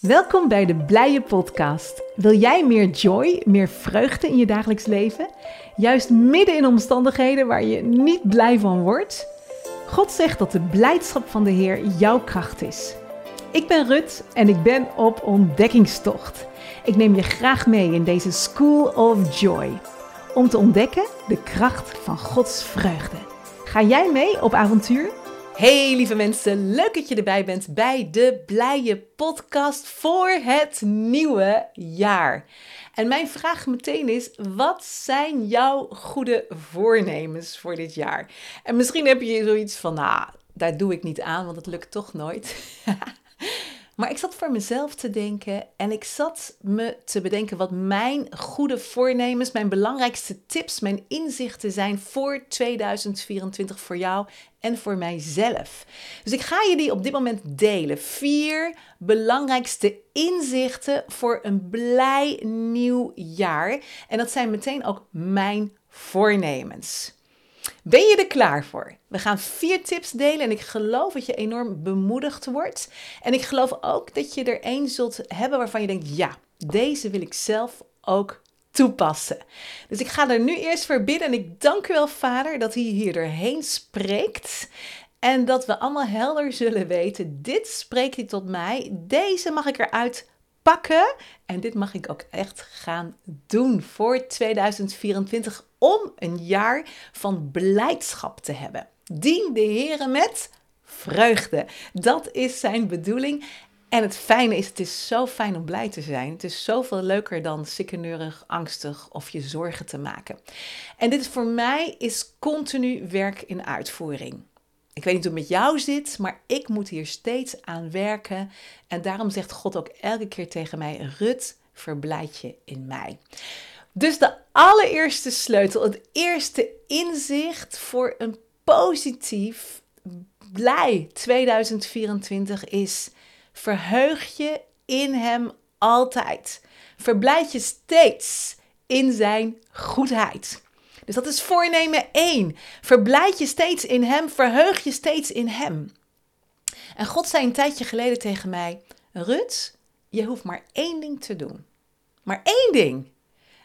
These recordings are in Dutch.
Welkom bij de Blije Podcast. Wil jij meer joy, meer vreugde in je dagelijks leven? Juist midden in omstandigheden waar je niet blij van wordt? God zegt dat de blijdschap van de Heer jouw kracht is. Ik ben Rut en ik ben op ontdekkingstocht. Ik neem je graag mee in deze School of Joy om te ontdekken de kracht van Gods vreugde. Ga jij mee op avontuur? Hey lieve mensen, leuk dat je erbij bent bij de Blije Podcast voor het nieuwe jaar. En mijn vraag meteen is: wat zijn jouw goede voornemens voor dit jaar? En misschien heb je zoiets van: nou, daar doe ik niet aan, want het lukt toch nooit. Maar ik zat voor mezelf te denken en ik zat me te bedenken wat mijn goede voornemens, mijn belangrijkste tips, mijn inzichten zijn voor 2024 voor jou en voor mijzelf. Dus ik ga je die op dit moment delen. Vier belangrijkste inzichten voor een blij nieuw jaar. En dat zijn meteen ook mijn voornemens. Ben je er klaar voor? We gaan vier tips delen en ik geloof dat je enorm bemoedigd wordt. En ik geloof ook dat je er één zult hebben waarvan je denkt: ja, deze wil ik zelf ook toepassen. Dus ik ga er nu eerst voor bidden en ik dank u wel, Vader, dat hij hier doorheen spreekt. En dat we allemaal helder zullen weten: dit spreekt hij tot mij, deze mag ik eruit pakken. En dit mag ik ook echt gaan doen voor 2024 om een jaar van blijdschap te hebben. Dien de Heer met vreugde. Dat is zijn bedoeling. En het fijne is, het is zo fijn om blij te zijn. Het is zoveel leuker dan sikkeneurig, angstig of je zorgen te maken. En dit voor mij is continu werk in uitvoering. Ik weet niet hoe het met jou zit, maar ik moet hier steeds aan werken. En daarom zegt God ook elke keer tegen mij: Rut, verblijd je in mij. Dus de allereerste sleutel, het eerste inzicht voor een positief, blij 2024 is: verheug je in Hem altijd. Verblijd je steeds in Zijn goedheid. Dus dat is voornemen 1. Verblijd je steeds in Hem, verheug je steeds in Hem. En God zei een tijdje geleden tegen mij: Rut, je hoeft maar één ding te doen. Maar één ding.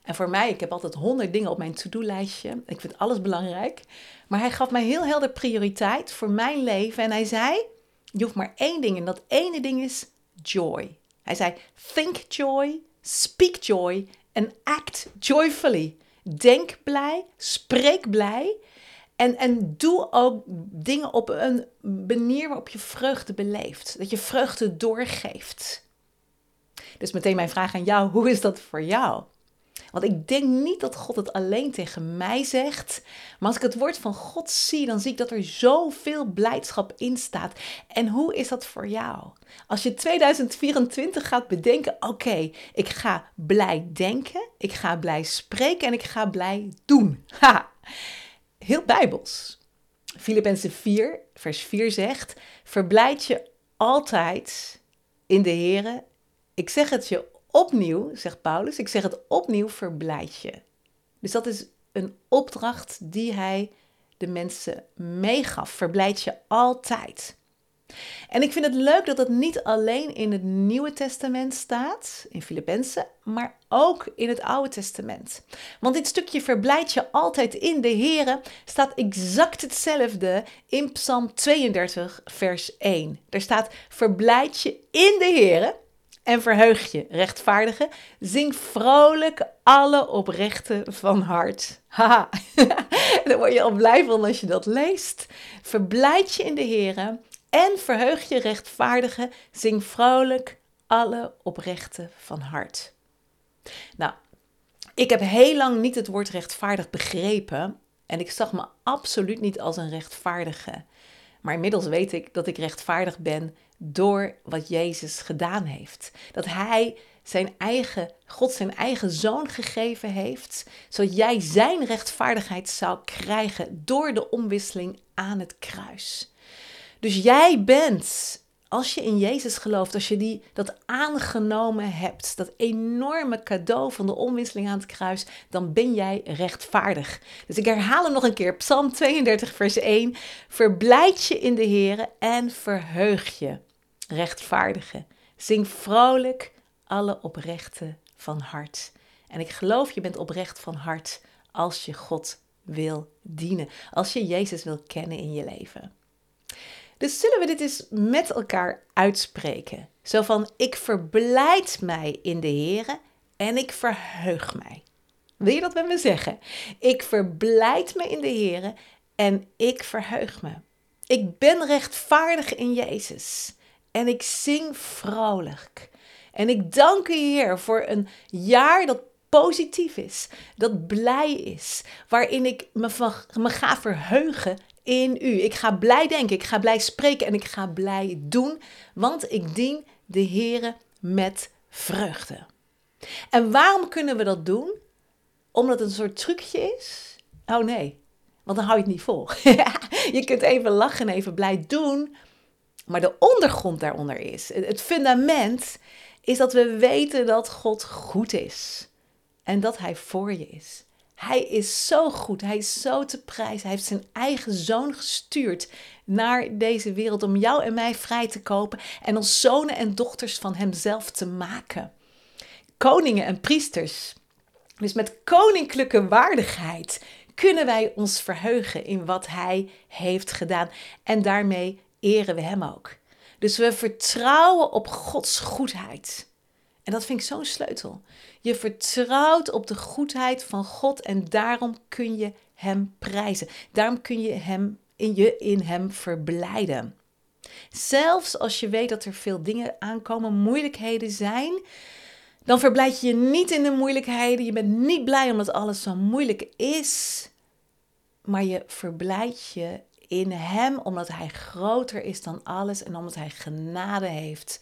En voor mij, ik heb altijd honderd dingen op mijn to-do-lijstje. Ik vind alles belangrijk. Maar hij gaf mij heel helder prioriteit voor mijn leven. En hij zei: Je hoeft maar één ding. En dat ene ding is joy. Hij zei: Think joy, speak joy en act joyfully. Denk blij, spreek blij. En, en doe ook dingen op een manier waarop je vreugde beleeft. Dat je vreugde doorgeeft. Dus meteen mijn vraag aan jou: hoe is dat voor jou? Want ik denk niet dat God het alleen tegen mij zegt. Maar als ik het woord van God zie, dan zie ik dat er zoveel blijdschap in staat. En hoe is dat voor jou? Als je 2024 gaat bedenken: oké, ik ga blij denken, ik ga blij spreken en ik ga blij doen. Ha! Heel bijbels. Filippenzen 4, vers 4 zegt: Verblijd je altijd in de Here. Ik zeg het je opnieuw, zegt Paulus, ik zeg het opnieuw, verblijd je. Dus dat is een opdracht die hij de mensen meegaf. Verblijd je altijd. En ik vind het leuk dat het niet alleen in het Nieuwe Testament staat, in Filippenzen, maar ook in het Oude Testament. Want dit stukje verblijd je altijd in de Here staat exact hetzelfde in Psalm 32, vers 1. Er staat: Verblijd je in de Here en verheug je, rechtvaardige. Zing vrolijk alle oprechte van hart. Haha, daar word je al blij van als je dat leest. Verblijd je in de Heer en verheug je, rechtvaardige. Zing vrolijk alle oprechte van hart. Nou, ik heb heel lang niet het woord rechtvaardig begrepen. En ik zag me absoluut niet als een rechtvaardige. Maar inmiddels weet ik dat ik rechtvaardig ben door wat Jezus gedaan heeft. Dat Hij zijn eigen, God zijn eigen zoon gegeven heeft, zodat jij zijn rechtvaardigheid zou krijgen door de omwisseling aan het kruis. Dus jij bent, als je in Jezus gelooft, als je die, dat aangenomen hebt, dat enorme cadeau van de omwisseling aan het kruis, dan ben jij rechtvaardig. Dus ik herhaal hem nog een keer, Psalm 32, vers 1. Verblijd je in de Heer en verheug je rechtvaardige. Zing vrolijk alle oprechte van hart. En ik geloof je bent oprecht van hart als je God wil dienen, als je Jezus wil kennen in je leven. Dus zullen we dit eens met elkaar uitspreken? Zo van, ik verblijd mij in de Heer en ik verheug mij. Wil je dat met me zeggen? Ik verblijd me in de Heer en ik verheug me. Ik ben rechtvaardig in Jezus en ik zing vrolijk. En ik dank u, Heer, voor een jaar dat positief is, dat blij is, waarin ik me, me ga verheugen in u. Ik ga blij denken, ik ga blij spreken en ik ga blij doen, want ik dien de Heer met vreugde. En waarom kunnen we dat doen? Omdat het een soort trucje is? Oh nee, want dan hou je het niet vol. je kunt even lachen en even blij doen, maar de ondergrond daaronder is, het fundament is dat we weten dat God goed is en dat Hij voor je is. Hij is zo goed, hij is zo te prijzen. Hij heeft zijn eigen zoon gestuurd naar deze wereld om jou en mij vrij te kopen en ons zonen en dochters van hemzelf te maken. Koningen en priesters. Dus met koninklijke waardigheid kunnen wij ons verheugen in wat hij heeft gedaan en daarmee eren we hem ook. Dus we vertrouwen op Gods goedheid. En dat vind ik zo'n sleutel. Je vertrouwt op de goedheid van God en daarom kun je Hem prijzen. Daarom kun je hem, in je in Hem verblijden. Zelfs als je weet dat er veel dingen aankomen, moeilijkheden zijn, dan verblijd je je niet in de moeilijkheden. Je bent niet blij omdat alles zo moeilijk is, maar je verblijdt je in Hem omdat Hij groter is dan alles en omdat Hij genade heeft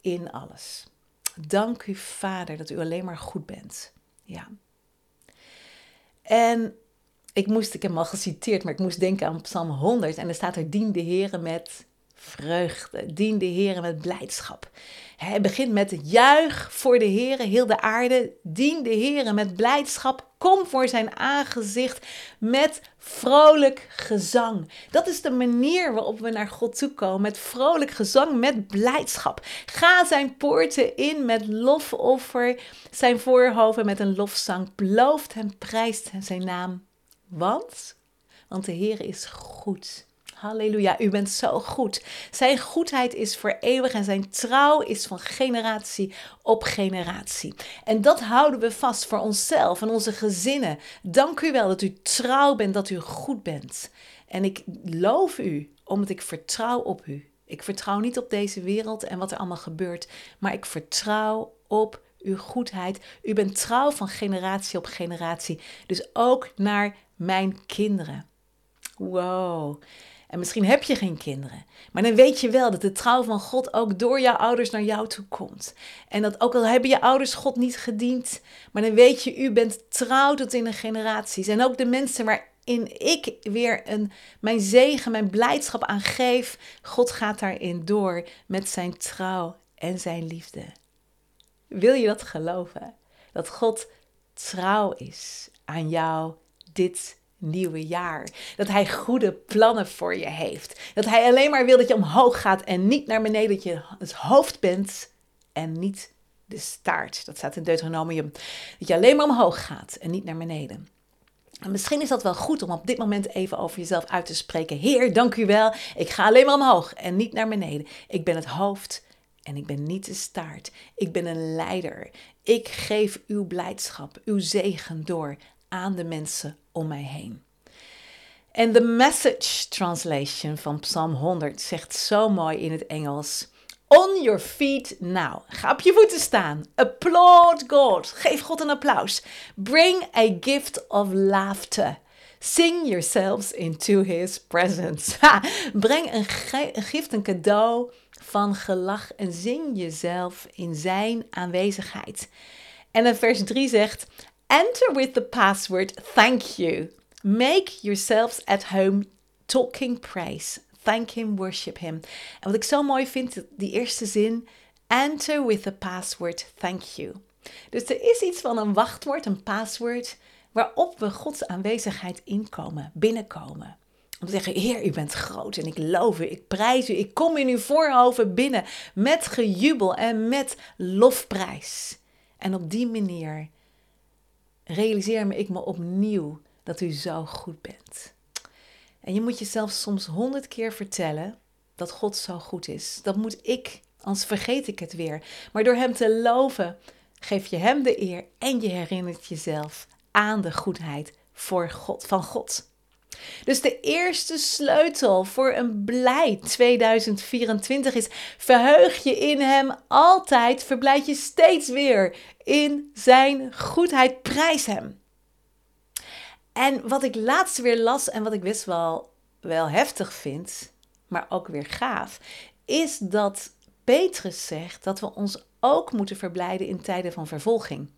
in alles. Dank u, Vader, dat u alleen maar goed bent. Ja. En ik moest, ik heb hem al geciteerd, maar ik moest denken aan Psalm 100. En er staat er: Dien de Heer met vreugde. Dien de Heer met blijdschap. Hij begint met juich voor de Heer, heel de aarde. Dien de Heer met blijdschap. Kom voor zijn aangezicht met vrolijk gezang. Dat is de manier waarop we naar God toe komen. Met vrolijk gezang, met blijdschap. Ga zijn poorten in met lofoffer. Zijn voorhoven met een lofzang. Belooft hem, prijst zijn naam. Want? Want de Heer is goed. Halleluja, u bent zo goed. Zijn goedheid is voor eeuwig en zijn trouw is van generatie op generatie. En dat houden we vast voor onszelf en onze gezinnen. Dank u wel dat u trouw bent, dat u goed bent. En ik loof u, omdat ik vertrouw op u. Ik vertrouw niet op deze wereld en wat er allemaal gebeurt, maar ik vertrouw op uw goedheid. U bent trouw van generatie op generatie, dus ook naar mijn kinderen. Wow. En misschien heb je geen kinderen. Maar dan weet je wel dat de trouw van God ook door jouw ouders naar jou toe komt. En dat ook al hebben je ouders God niet gediend. Maar dan weet je, u bent trouw tot in de generaties. En ook de mensen waarin ik weer een, mijn zegen, mijn blijdschap aan geef. God gaat daarin door met zijn trouw en zijn liefde. Wil je dat geloven? Dat God trouw is aan jou dit nieuwe jaar. Dat hij goede plannen voor je heeft. Dat hij alleen maar wil dat je omhoog gaat en niet naar beneden. Dat je het hoofd bent en niet de staart. Dat staat in Deuteronomium. Dat je alleen maar omhoog gaat en niet naar beneden. En misschien is dat wel goed om op dit moment even over jezelf uit te spreken. Heer, dank u wel. Ik ga alleen maar omhoog en niet naar beneden. Ik ben het hoofd en ik ben niet de staart. Ik ben een leider. Ik geef uw blijdschap, uw zegen door aan de mensen om mij heen. En de message translation van Psalm 100 zegt zo mooi in het Engels. On your feet now. Ga op je voeten staan. Applaud God. Geef God een applaus. Bring a gift of laughter. Sing yourselves into his presence. Breng een, een gift, een cadeau van gelach en zing jezelf in zijn aanwezigheid. En dan vers 3 zegt: Enter with the password thank you. Make yourselves at home talking praise. Thank him, worship him. En wat ik zo mooi vind, die eerste zin. Enter with the password thank you. Dus er is iets van een wachtwoord, een password, waarop we Gods aanwezigheid inkomen, binnenkomen. Om te zeggen, Heer, u bent groot en ik loof u, ik prijs u, ik kom in uw voorhoven binnen met gejubel en met lofprijs. En op die manier realiseer ik me opnieuw dat u zo goed bent. En je moet jezelf soms honderd keer vertellen dat God zo goed is. Dat moet ik, anders vergeet ik het weer. Maar door Hem te loven, geef je Hem de eer en je herinnert jezelf aan de goedheid voor God, van God. Dus de eerste sleutel voor een blij 2024 is: verheug je in Hem altijd, verblijd je steeds weer in Zijn goedheid, prijs Hem. En wat ik laatst weer las en wat ik best wel, wel heftig vind, maar ook weer gaaf, is dat Petrus zegt dat we ons ook moeten verblijden in tijden van vervolging.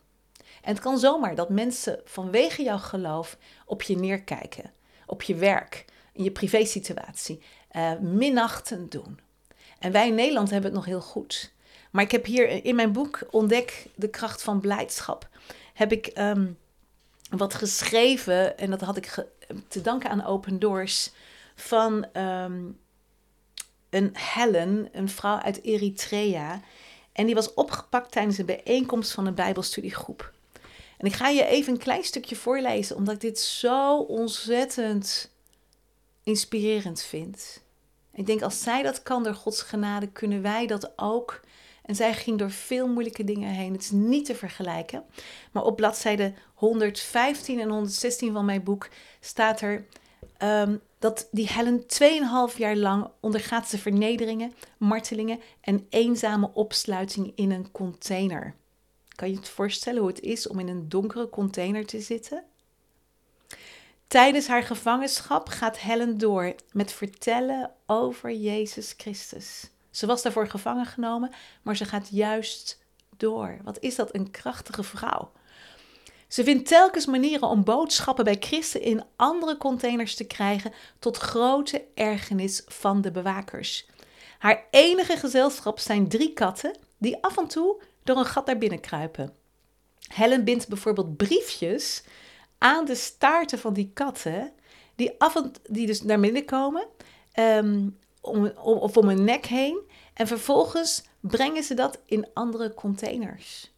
En het kan zomaar dat mensen vanwege jouw geloof op je neerkijken, op je werk, in je privésituatie, uh, minachtend doen. En wij in Nederland hebben het nog heel goed. Maar ik heb hier in mijn boek Ontdek de kracht van blijdschap, heb ik ehm, wat geschreven, en dat had ik te danken aan Open Doors, van ehm, een Helen, een vrouw uit Eritrea. En die was opgepakt tijdens een bijeenkomst van een Bijbelstudiegroep. En ik ga je even een klein stukje voorlezen, omdat ik dit zo ontzettend inspirerend vind. Ik denk, als zij dat kan door Gods genade, kunnen wij dat ook. En zij ging door veel moeilijke dingen heen. Het is niet te vergelijken. Maar op bladzijde 115 en 116 van mijn boek staat er um, dat die Helen 2,5 jaar lang ondergaat ze vernederingen, martelingen en eenzame opsluiting in een container. Kan je het voorstellen hoe het is om in een donkere container te zitten? Tijdens haar gevangenschap gaat Helen door met vertellen over Jezus Christus. Ze was daarvoor gevangen genomen, maar ze gaat juist door. Wat is dat een krachtige vrouw? Ze vindt telkens manieren om boodschappen bij Christen in andere containers te krijgen, tot grote ergernis van de bewakers. Haar enige gezelschap zijn drie katten die af en toe door een gat naar binnen kruipen. Helen bindt bijvoorbeeld briefjes aan de staarten van die katten, die, af en, die dus naar binnen komen, ehm, om, of om een nek heen. En vervolgens brengen ze dat in andere containers.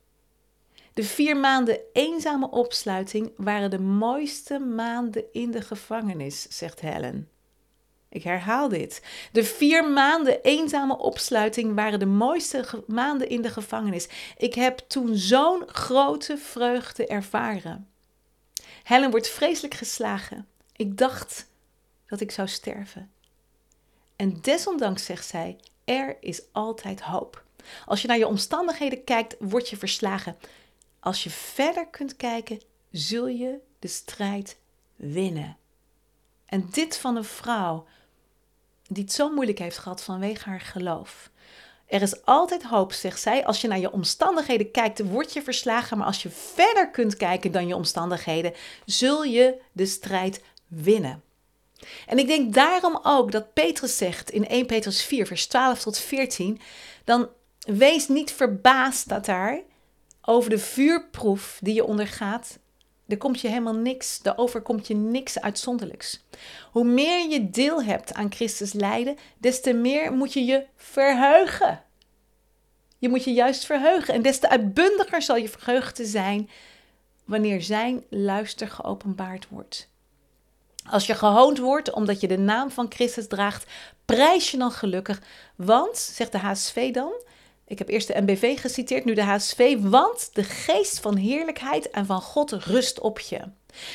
De vier maanden eenzame opsluiting waren de mooiste maanden in de gevangenis, zegt Helen. Ik herhaal dit. De vier maanden eenzame opsluiting waren de mooiste maanden in de gevangenis. Ik heb toen zo'n grote vreugde ervaren. Helen wordt vreselijk geslagen. Ik dacht dat ik zou sterven. En desondanks zegt zij: er is altijd hoop. Als je naar je omstandigheden kijkt, word je verslagen. Als je verder kunt kijken, zul je de strijd winnen. En dit van een vrouw die het zo moeilijk heeft gehad vanwege haar geloof. Er is altijd hoop, zegt zij. Als je naar je omstandigheden kijkt, word je verslagen. Maar als je verder kunt kijken dan je omstandigheden, zul je de strijd winnen. En ik denk daarom ook dat Petrus zegt in 1 Petrus 4, vers 12 tot 14, dan wees niet verbaasd dat daar over de vuurproef die je ondergaat, er komt je helemaal niks, er overkomt je niks uitzonderlijks. Hoe meer je deel hebt aan Christus lijden, des te meer moet je je verheugen. Je moet je juist verheugen en des te uitbundiger zal je verheugde zijn wanneer zijn luister geopenbaard wordt. Als je gehoond wordt omdat je de naam van Christus draagt, prijs je dan gelukkig. Want, zegt de HSV dan, ik heb eerst de MBV geciteerd, nu de HSV, want de geest van heerlijkheid en van God rust op je.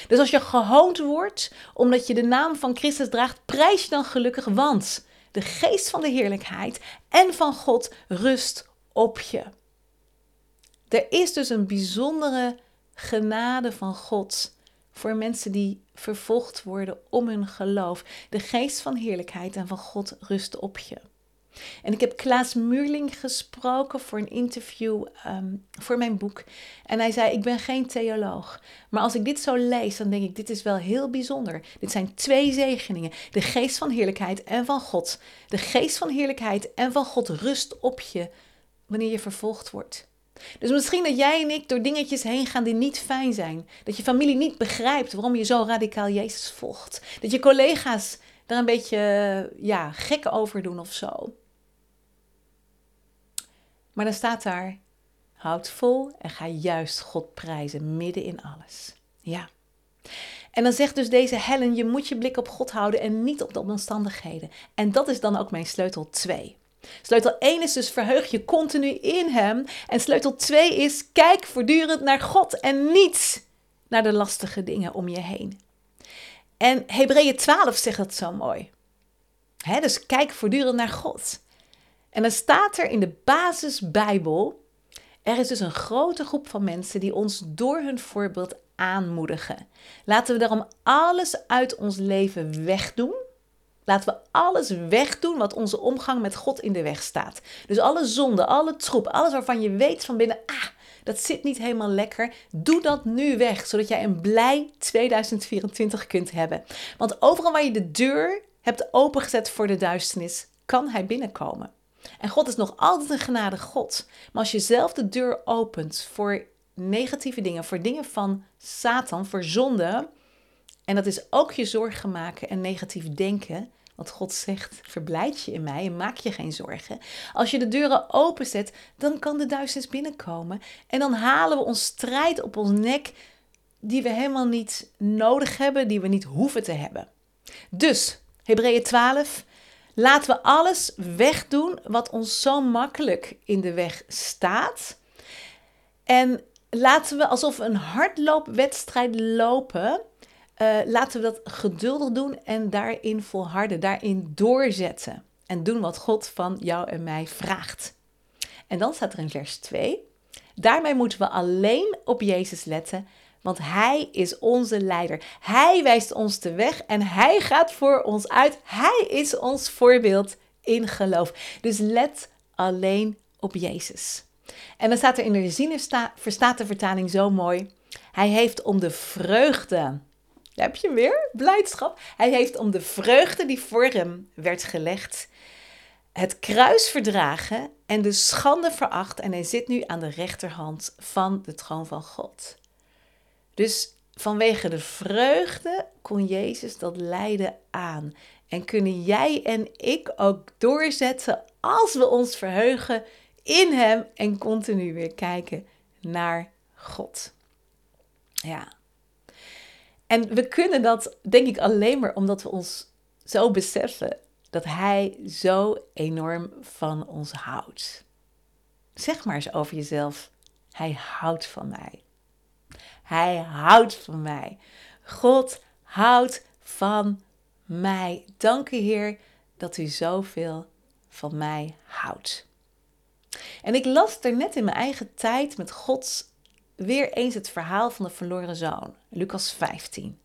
Dus als je gehoond wordt omdat je de naam van Christus draagt, prijs je dan gelukkig, want de geest van de heerlijkheid en van God rust op je. Er is dus een bijzondere genade van God voor mensen die vervolgd worden om hun geloof. De geest van heerlijkheid en van God rust op je. En ik heb Klaas Muurling gesproken voor een interview ehm, voor mijn boek. En hij zei: Ik ben geen theoloog. Maar als ik dit zo lees, dan denk ik: Dit is wel heel bijzonder. Dit zijn twee zegeningen: de geest van heerlijkheid en van God. De geest van heerlijkheid en van God rust op je wanneer je vervolgd wordt. Dus misschien dat jij en ik door dingetjes heen gaan die niet fijn zijn. Dat je familie niet begrijpt waarom je zo radicaal Jezus volgt. Dat je collega's er een beetje ja, gek over doen of zo. Maar dan staat daar, houd vol en ga juist God prijzen midden in alles. Ja. En dan zegt dus deze Helen, je moet je blik op God houden en niet op de omstandigheden. En dat is dan ook mijn sleutel 2. Sleutel 1 is dus verheug je continu in Hem. En sleutel 2 is kijk voortdurend naar God en niet naar de lastige dingen om je heen. En Hebreeën 12 zegt dat zo mooi. dus kijk voortdurend naar God. En dan staat er in de basisbijbel, er is dus een grote groep van mensen die ons door hun voorbeeld aanmoedigen. Laten we daarom alles uit ons leven wegdoen. Laten we alles wegdoen wat onze omgang met God in de weg staat. Dus alle zonde, alle troep, alles waarvan je weet van binnen, ah, dat zit niet helemaal lekker. Doe dat nu weg, zodat jij een blij 2024 kunt hebben. Want overal waar je de deur hebt opengezet voor de duisternis, kan hij binnenkomen. En God is nog altijd een genade God. Maar als je zelf de deur opent voor negatieve dingen, voor dingen van Satan, voor zonde, en dat is ook je zorgen maken en negatief denken, want God zegt: verblijd je in mij en maak je geen zorgen. Als je de deuren openzet, dan kan de duisternis binnenkomen. En dan halen we ons strijd op ons nek, die we helemaal niet nodig hebben, die we niet hoeven te hebben. Dus, Hebreeën 12. Laten we alles wegdoen wat ons zo makkelijk in de weg staat. En laten we alsof een hardloopwedstrijd lopen uh, laten we dat geduldig doen en daarin volharden, daarin doorzetten. En doen wat God van jou en mij vraagt. En dan staat er in vers 2: Daarmee moeten we alleen op Jezus letten, want Hij is onze leider. Hij wijst ons de weg en Hij gaat voor ons uit. Hij is ons voorbeeld in geloof. Dus let alleen op Jezus. En dan staat er in de Zine verstaat vertaling zo mooi. Hij heeft om de vreugde heb je weer blijdschap. Hij heeft om de vreugde die voor hem werd gelegd, het kruis verdragen en de schande veracht. En hij zit nu aan de rechterhand van de troon van God. Dus vanwege de vreugde kon Jezus dat lijden aan. En kunnen jij en ik ook doorzetten als we ons verheugen in Hem en continu weer kijken naar God. Ja. En we kunnen dat, denk ik, alleen maar omdat we ons zo beseffen dat Hij zo enorm van ons houdt. Zeg maar eens over jezelf: Hij houdt van mij. Hij houdt van mij. God houdt van mij. Dank u, Heer, dat u zoveel van mij houdt. En ik las er net in mijn eigen tijd met Gods weer eens het verhaal van de verloren zoon, Lucas 15.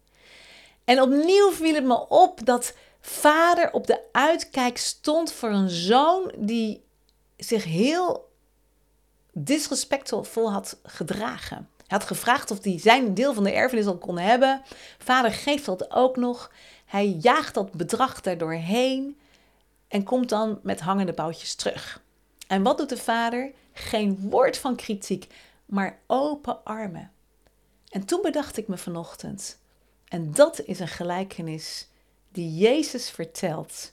En opnieuw viel het me op dat vader op de uitkijk stond voor een zoon die zich heel disrespectvol had gedragen. Hij had gevraagd of hij zijn deel van de erfenis al kon hebben. Vader geeft dat ook nog. Hij jaagt dat bedrag daardoorheen en komt dan met hangende boutjes terug. En wat doet de vader? Geen woord van kritiek, maar open armen. En toen bedacht ik me vanochtend, en dat is een gelijkenis die Jezus vertelt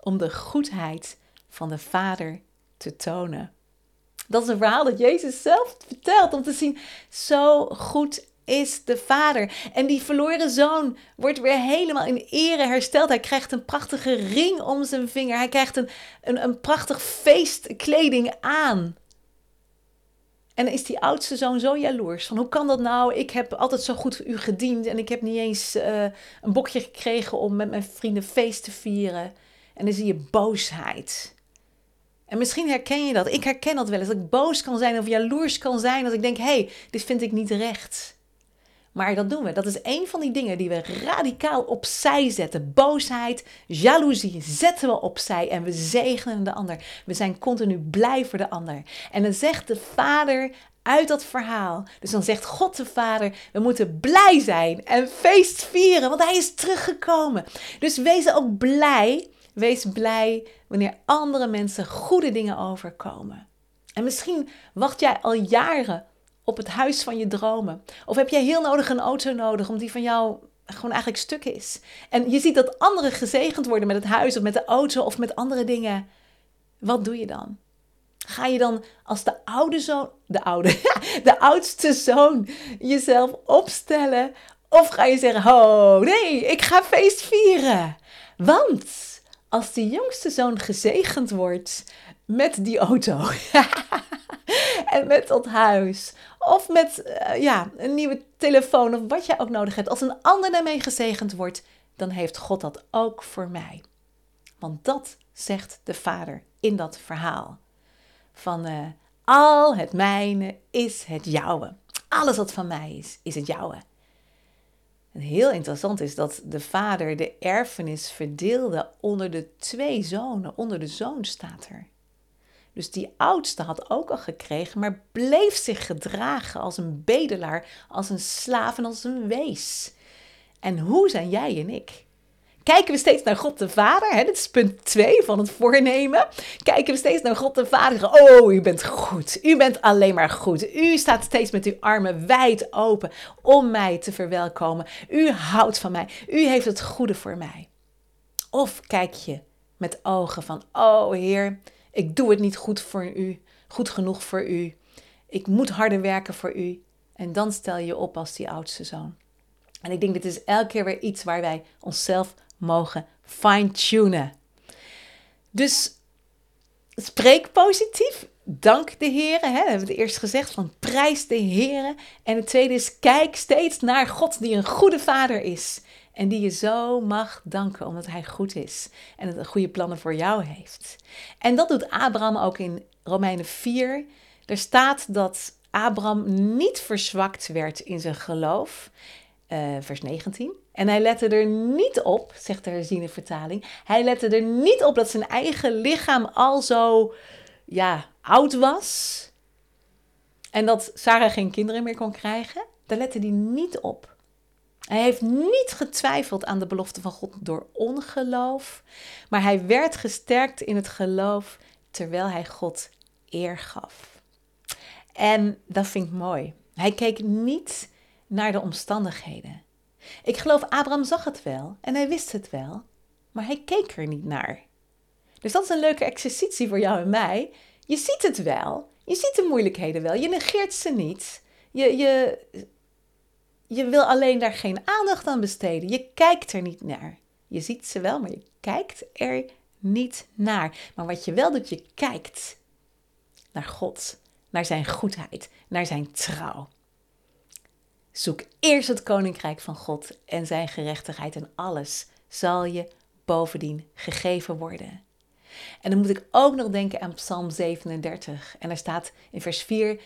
om de goedheid van de Vader te tonen. Dat is een verhaal dat Jezus zelf vertelt om te zien, zo goed is de Vader. En die verloren zoon wordt weer helemaal in ere hersteld. Hij krijgt een prachtige ring om zijn vinger. Hij krijgt een, een, een prachtig feestkleding aan. En dan is die oudste zoon zo jaloers. Van hoe kan dat nou? Ik heb altijd zo goed u gediend. En ik heb niet eens uh, een bokje gekregen om met mijn vrienden feest te vieren. En dan zie je boosheid. En misschien herken je dat. Ik herken dat wel eens. Dat ik boos kan zijn of jaloers kan zijn. Als ik denk, hé, hey, dit vind ik niet recht. Maar dat doen we. Dat is een van die dingen die we radicaal opzij zetten. Boosheid, jaloezie zetten we opzij en we zegenen de ander. We zijn continu blij voor de ander. En dan zegt de vader uit dat verhaal. Dus dan zegt God de Vader: we moeten blij zijn en feest vieren, want Hij is teruggekomen. Dus wees ook blij. Wees blij wanneer andere mensen goede dingen overkomen. En misschien wacht jij al jaren op het huis van je dromen? Of heb jij heel nodig een auto nodig om die van jou gewoon eigenlijk stuk is. En je ziet dat anderen gezegend worden met het huis of met de auto of met andere dingen. Wat doe je dan? Ga je dan als de oude zoon, de oude, de oudste zoon jezelf opstellen? Of ga je zeggen, oh nee, ik ga feest vieren? Want als de jongste zoon gezegend wordt met die auto en met dat huis of met eh, ja, een nieuwe telefoon of wat je ook nodig hebt, als een ander daarmee gezegend wordt, dan heeft God dat ook voor mij. Want dat zegt de Vader in dat verhaal van uh, al het mijne is het jouwe. Alles wat van mij is, is het jouwe. En heel interessant is dat de vader de erfenis verdeelde onder de twee zonen. Onder de zoon staat er. Dus die oudste had ook al gekregen, maar bleef zich gedragen als een bedelaar, als een slaaf en als een wees. En hoe zijn jij en ik? Kijken we steeds naar God de Vader? Hè? Dit is punt 2 van het voornemen. Kijken we steeds naar God de Vader? Oh, u bent goed. U bent alleen maar goed. U staat steeds met uw armen wijd open om mij te verwelkomen. U houdt van mij. U heeft het goede voor mij. Of kijk je met ogen van: Oh Heer, ik doe het niet goed voor u, goed genoeg voor u. Ik moet harder werken voor u. En dan stel je op als die oudste zoon. En ik denk, dit is elke keer weer iets waar wij onszelf mogen fine-tunen. Dus spreek positief. Dank de Heer. Hè? We hebben het eerst gezegd van prijs de Heer. En het tweede is kijk steeds naar God die een goede vader is. En die je zo mag danken omdat hij goed is. En het goede plannen voor jou heeft. En dat doet Abraham ook in Romeinen 4. Er staat dat Abraham niet verzwakt werd in zijn geloof. Uh, vers 19. En hij lette er niet op, zegt de herziene vertaling. Hij lette er niet op dat zijn eigen lichaam al zo ja, oud was. En dat Sarah geen kinderen meer kon krijgen. Daar lette hij niet op. Hij heeft niet getwijfeld aan de belofte van God door ongeloof, maar hij werd gesterkt in het geloof terwijl hij God eer gaf. En dat vind ik mooi. Hij keek niet naar de omstandigheden. Ik geloof Abraham zag het wel en hij wist het wel, maar hij keek er niet naar. Dus dat is een leuke exercitie voor jou en mij. Je ziet het wel, je ziet de moeilijkheden wel, je negeert ze niet. Je, je je wil alleen daar geen aandacht aan besteden. Je kijkt er niet naar. Je ziet ze wel, maar je kijkt er niet naar. Maar wat je wel doet, je kijkt naar God, naar zijn goedheid, naar zijn trouw. Zoek eerst het koninkrijk van God en zijn gerechtigheid en alles zal je bovendien gegeven worden. En dan moet ik ook nog denken aan Psalm 37. En daar staat in vers 4: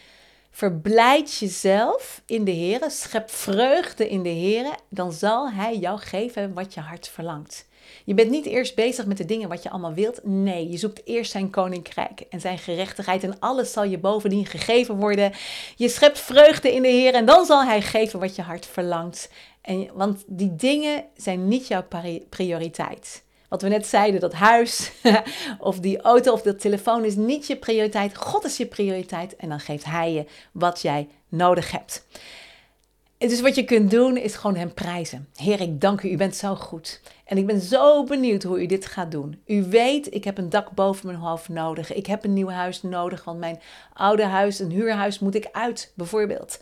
Verblijd jezelf in de Heer, schep vreugde in de Heer, dan zal Hij jou geven wat je hart verlangt. Je bent niet eerst bezig met de dingen wat je allemaal wilt. Nee, je zoekt eerst zijn koninkrijk en zijn gerechtigheid en alles zal je bovendien gegeven worden. Je schept vreugde in de Heer en dan zal Hij geven wat je hart verlangt. En, want die dingen zijn niet jouw prioriteit. Wat we net zeiden, dat huis of die auto of dat telefoon is niet je prioriteit. God is je prioriteit en dan geeft Hij je wat jij nodig hebt. Dus wat je kunt doen is gewoon Hem prijzen. Heer, ik dank u, u bent zo goed. En ik ben zo benieuwd hoe u dit gaat doen. U weet, ik heb een dak boven mijn hoofd nodig. Ik heb een nieuw huis nodig, want mijn oude huis, een huurhuis, moet ik uit, bijvoorbeeld.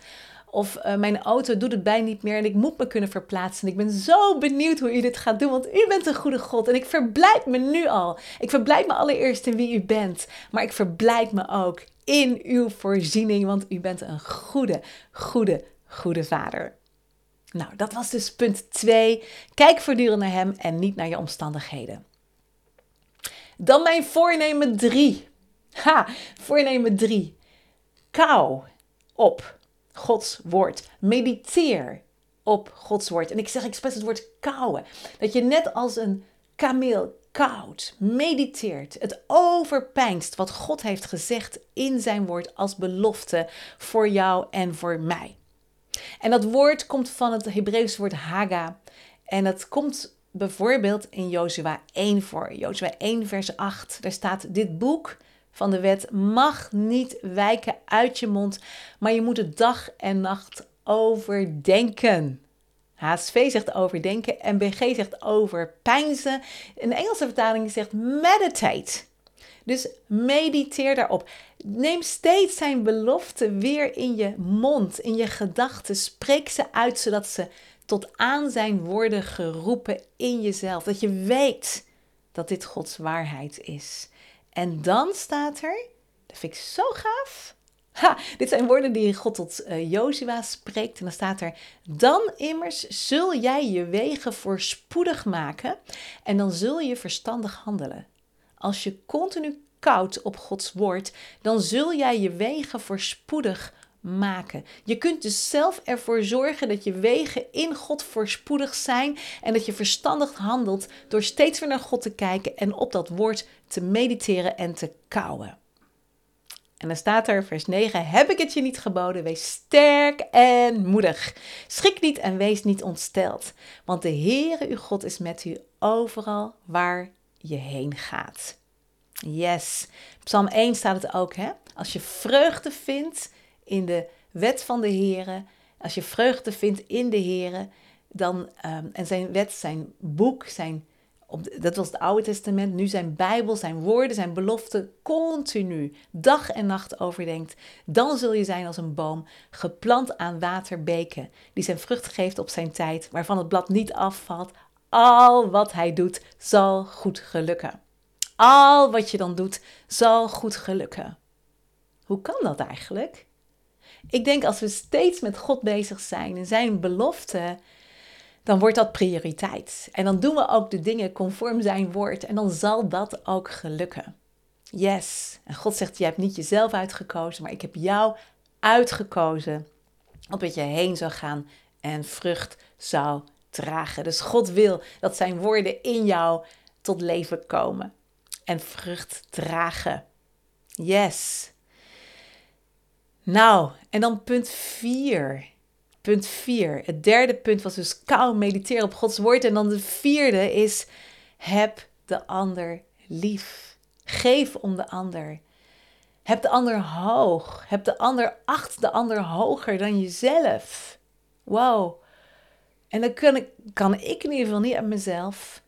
Of uh, mijn auto doet het bij niet meer en ik moet me kunnen verplaatsen. Ik ben zo benieuwd hoe u dit gaat doen, want u bent een goede God. En ik verblijd me nu al. Ik verblijd me allereerst in wie u bent. Maar ik verblijd me ook in uw voorziening, want u bent een goede, goede, goede vader. Nou, dat was dus punt 2. Kijk voortdurend naar hem en niet naar je omstandigheden. Dan mijn voornemen 3. Ha, voornemen 3. Kou op Gods woord. Mediteer op Gods woord. En ik zeg expres het woord kouwen. Dat je net als een kameel koud mediteert. Het overpijnst wat God heeft gezegd in zijn woord als belofte voor jou en voor mij. En dat woord komt van het Hebreeuwse woord haga. En dat komt bijvoorbeeld in Jozua 1 voor. Jozua 1 vers 8. Daar staat dit boek van de wet mag niet wijken uit je mond, maar je moet het dag en nacht overdenken. HSV zegt overdenken en BG zegt overpeinzen. Een Engelse vertaling zegt meditate. Dus mediteer daarop. Neem steeds zijn belofte weer in je mond, in je gedachten. Spreek ze uit zodat ze tot aanzijn worden geroepen in jezelf. Dat je weet dat dit Gods waarheid is. En dan staat er, dat vind ik zo gaaf. Ha, dit zijn woorden die God tot uh, spreekt. En dan staat er: Dan immers zul jij je wegen voorspoedig maken. En dan zul je verstandig handelen. Als je continu op Gods woord, dan zul jij je wegen voorspoedig maken. Je kunt dus zelf ervoor zorgen dat je wegen in God voorspoedig zijn en dat je verstandig handelt door steeds weer naar God te kijken en op dat woord te mediteren en te kouwen. En dan staat er, vers 9: Heb ik het je niet geboden? Wees sterk en moedig. Schrik niet en wees niet ontsteld, want de Heere uw God is met u overal waar je heen gaat. Yes. Psalm 1 staat het ook, hè? Als je vreugde vindt in de wet van de Heere, als je vreugde vindt in de Heere, dan, um, en zijn wet, zijn boek, zijn, dat was het Oude Testament, nu zijn Bijbel, zijn woorden, zijn beloften, continu, dag en nacht overdenkt, dan zul je zijn als een boom, geplant aan waterbeken, die zijn vrucht geeft op zijn tijd, waarvan het blad niet afvalt. Al wat hij doet, zal goed gelukken. Al wat je dan doet, zal goed gelukken. Hoe kan dat eigenlijk? Ik denk als we steeds met God bezig zijn en zijn belofte, dan wordt dat prioriteit. En dan doen we ook de dingen conform zijn woord en dan zal dat ook gelukken. Yes. En God zegt, je hebt niet jezelf uitgekozen, maar ik heb jou uitgekozen opdat je heen zou gaan en vrucht zou dragen. Dus God wil dat zijn woorden in jou tot leven komen en vrucht dragen. Yes. Nou, en dan punt 4. Punt 4. Het derde punt was dus kou mediteren op Gods woord. En dan de vierde is: heb de ander lief. Geef om de ander. Heb de ander hoog. Heb de ander, acht de ander hoger dan jezelf. Wow. En dan kan ik, kan ik in ieder geval niet aan mezelf.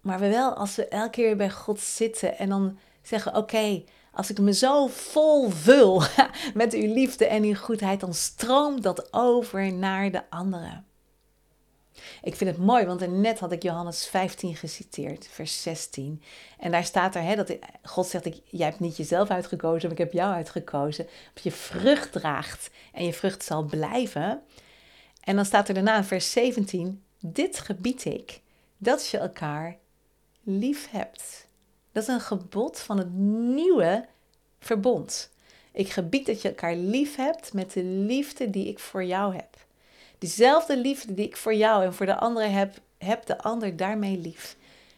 Maar wel als we elke keer bij God zitten en dan zeggen: Oké, als ik me zo vol vul met uw liefde en uw goedheid, dan stroomt dat over naar de anderen. Ik vind het mooi, want net had ik Johannes 15 geciteerd, vers 16. En daar staat er, hè, dat God zegt, ik, jij hebt niet jezelf uitgekozen, maar ik heb jou uitgekozen. Dat je vrucht draagt en je vrucht zal blijven. En dan staat er daarna vers 17, dit gebied ik, dat je elkaar lief hebt. Dat is een gebod van het nieuwe verbond. Ik gebied dat je elkaar lief hebt met de liefde die ik voor jou heb. Diezelfde liefde die ik voor jou en voor de anderen heb, heb de ander daarmee lief.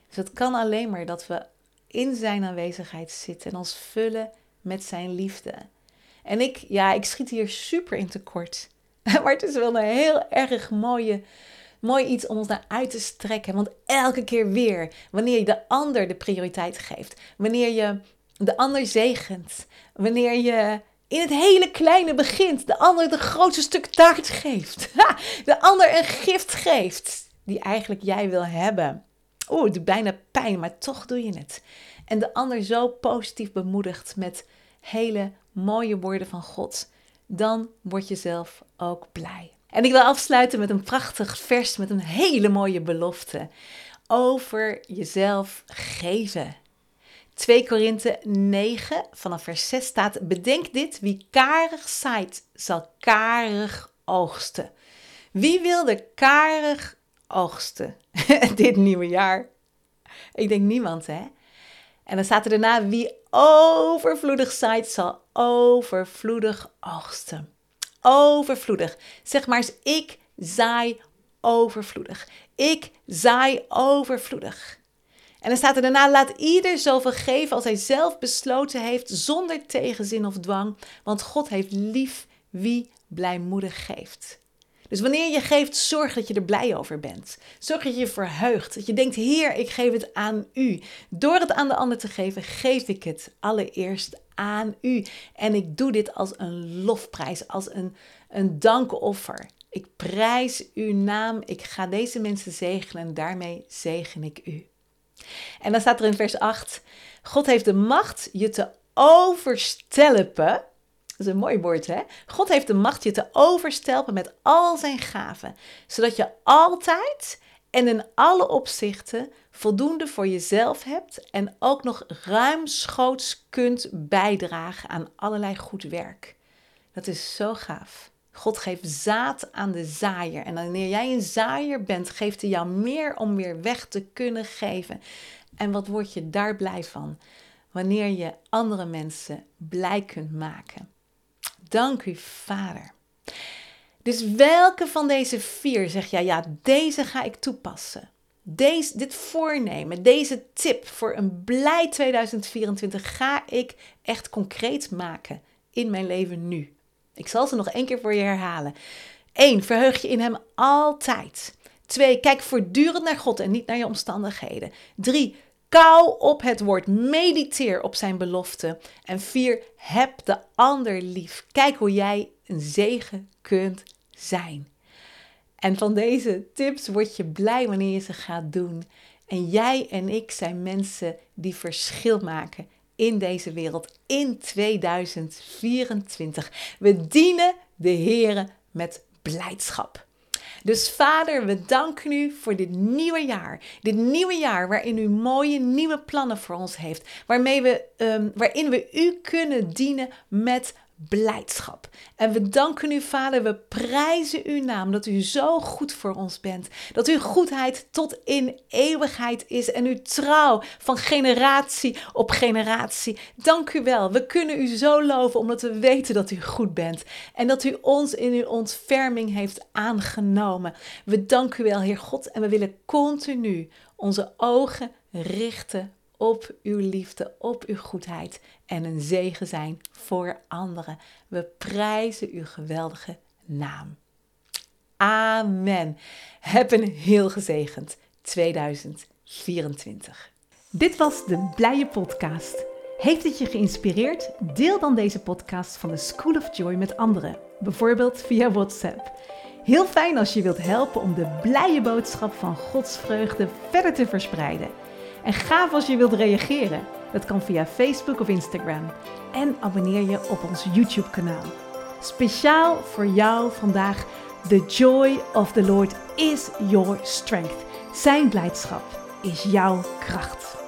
Dus het kan alleen maar dat we in zijn aanwezigheid zitten en ons vullen met zijn liefde. En ik, ja, ik schiet hier super in tekort. Maar het is wel een heel erg mooie mooi iets om ons naar uit te strekken. Want elke keer weer, wanneer je de ander de prioriteit geeft, wanneer je de ander zegent, wanneer je in het hele kleine begint, de ander de grootste stuk taart geeft, de ander een gift geeft die eigenlijk jij wil hebben. Oeh, het doet bijna pijn, maar toch doe je het. En de ander zo positief bemoedigt met hele mooie woorden van God, dan word je zelf ook blij. En ik wil afsluiten met een prachtig vers met een hele mooie belofte over jezelf geven. 2 Korinthe 9 vanaf vers 6 staat: Bedenk dit, wie karig zaait, zal karig oogsten. Wie wilde karig oogsten dit nieuwe jaar? Ik denk niemand, hè? En dan staat er daarna: Wie overvloedig zaait, zal overvloedig oogsten overvloedig. Zeg maar eens, ik zaai overvloedig. Ik zaai overvloedig. En dan staat er daarna: laat ieder zoveel geven als hij zelf besloten heeft, zonder tegenzin of dwang, want God heeft lief wie blijmoedig geeft. Dus wanneer je geeft, zorg dat je er blij over bent. Zorg dat je je verheugt. Dat je denkt: Heer, ik geef het aan u. Door het aan de ander te geven, geef ik het allereerst aan u. En ik doe dit als een lofprijs, als een, een dankoffer. Ik prijs uw naam. Ik ga deze mensen zegenen en daarmee zegen ik u. En dan staat er in vers 8: God heeft de macht je te overstelpen. Dat is een mooi woord, hè? God heeft de macht je te overstelpen met al zijn gaven, zodat je altijd en in alle opzichten voldoende voor jezelf hebt en ook nog ruimschoots kunt bijdragen aan allerlei goed werk. Dat is zo gaaf. God geeft zaad aan de zaaier. En wanneer jij een zaaier bent, geeft hij jou meer om weer weg te kunnen geven. En wat word je daar blij van? Wanneer je andere mensen blij kunt maken. Dank u, Vader. Dus welke van deze vier zeg jij, ja, deze ga ik toepassen? Deze, dit voornemen, deze tip voor een blij 2024 ga ik echt concreet maken in mijn leven nu. Ik zal ze nog één keer voor je herhalen. 1. Verheug je in Hem altijd. 2. Kijk voortdurend naar God en niet naar je omstandigheden. 3. Kou op het woord. Mediteer op zijn belofte. En 4. Heb de ander lief. Kijk hoe jij een zegen kunt zijn. En van deze tips word je blij wanneer je ze gaat doen. En jij en ik zijn mensen die verschil maken in deze wereld in 2024. We dienen de Heer met blijdschap. Dus Vader, we danken u voor dit nieuwe jaar. Dit nieuwe jaar waarin u mooie nieuwe plannen voor ons heeft. Waarmee we, um, waarin we u kunnen dienen met blijdschap. En we danken u, Vader, we prijzen uw naam dat u zo goed voor ons bent. Dat uw goedheid tot in eeuwigheid is en uw trouw van generatie op generatie. Dank u wel. We kunnen u zo loven omdat we weten dat u goed bent en dat u ons in uw ontferming heeft aangenomen. We danken u wel, Heer God, en we willen continu onze ogen richten op uw liefde, op uw goedheid en een zegen zijn voor anderen. We prijzen uw geweldige naam. Amen. Heb een heel gezegend 2024. Dit was de Blije Podcast. Heeft het je geïnspireerd? Deel dan deze podcast van de School of Joy met anderen, bijvoorbeeld via WhatsApp. Heel fijn als je wilt helpen om de blije boodschap van Gods vreugde verder te verspreiden. En gaaf als je wilt reageren. Dat kan via Facebook of Instagram. En abonneer je op ons YouTube-kanaal. Speciaal voor jou vandaag. The joy of the Lord is your strength. Zijn blijdschap is jouw kracht.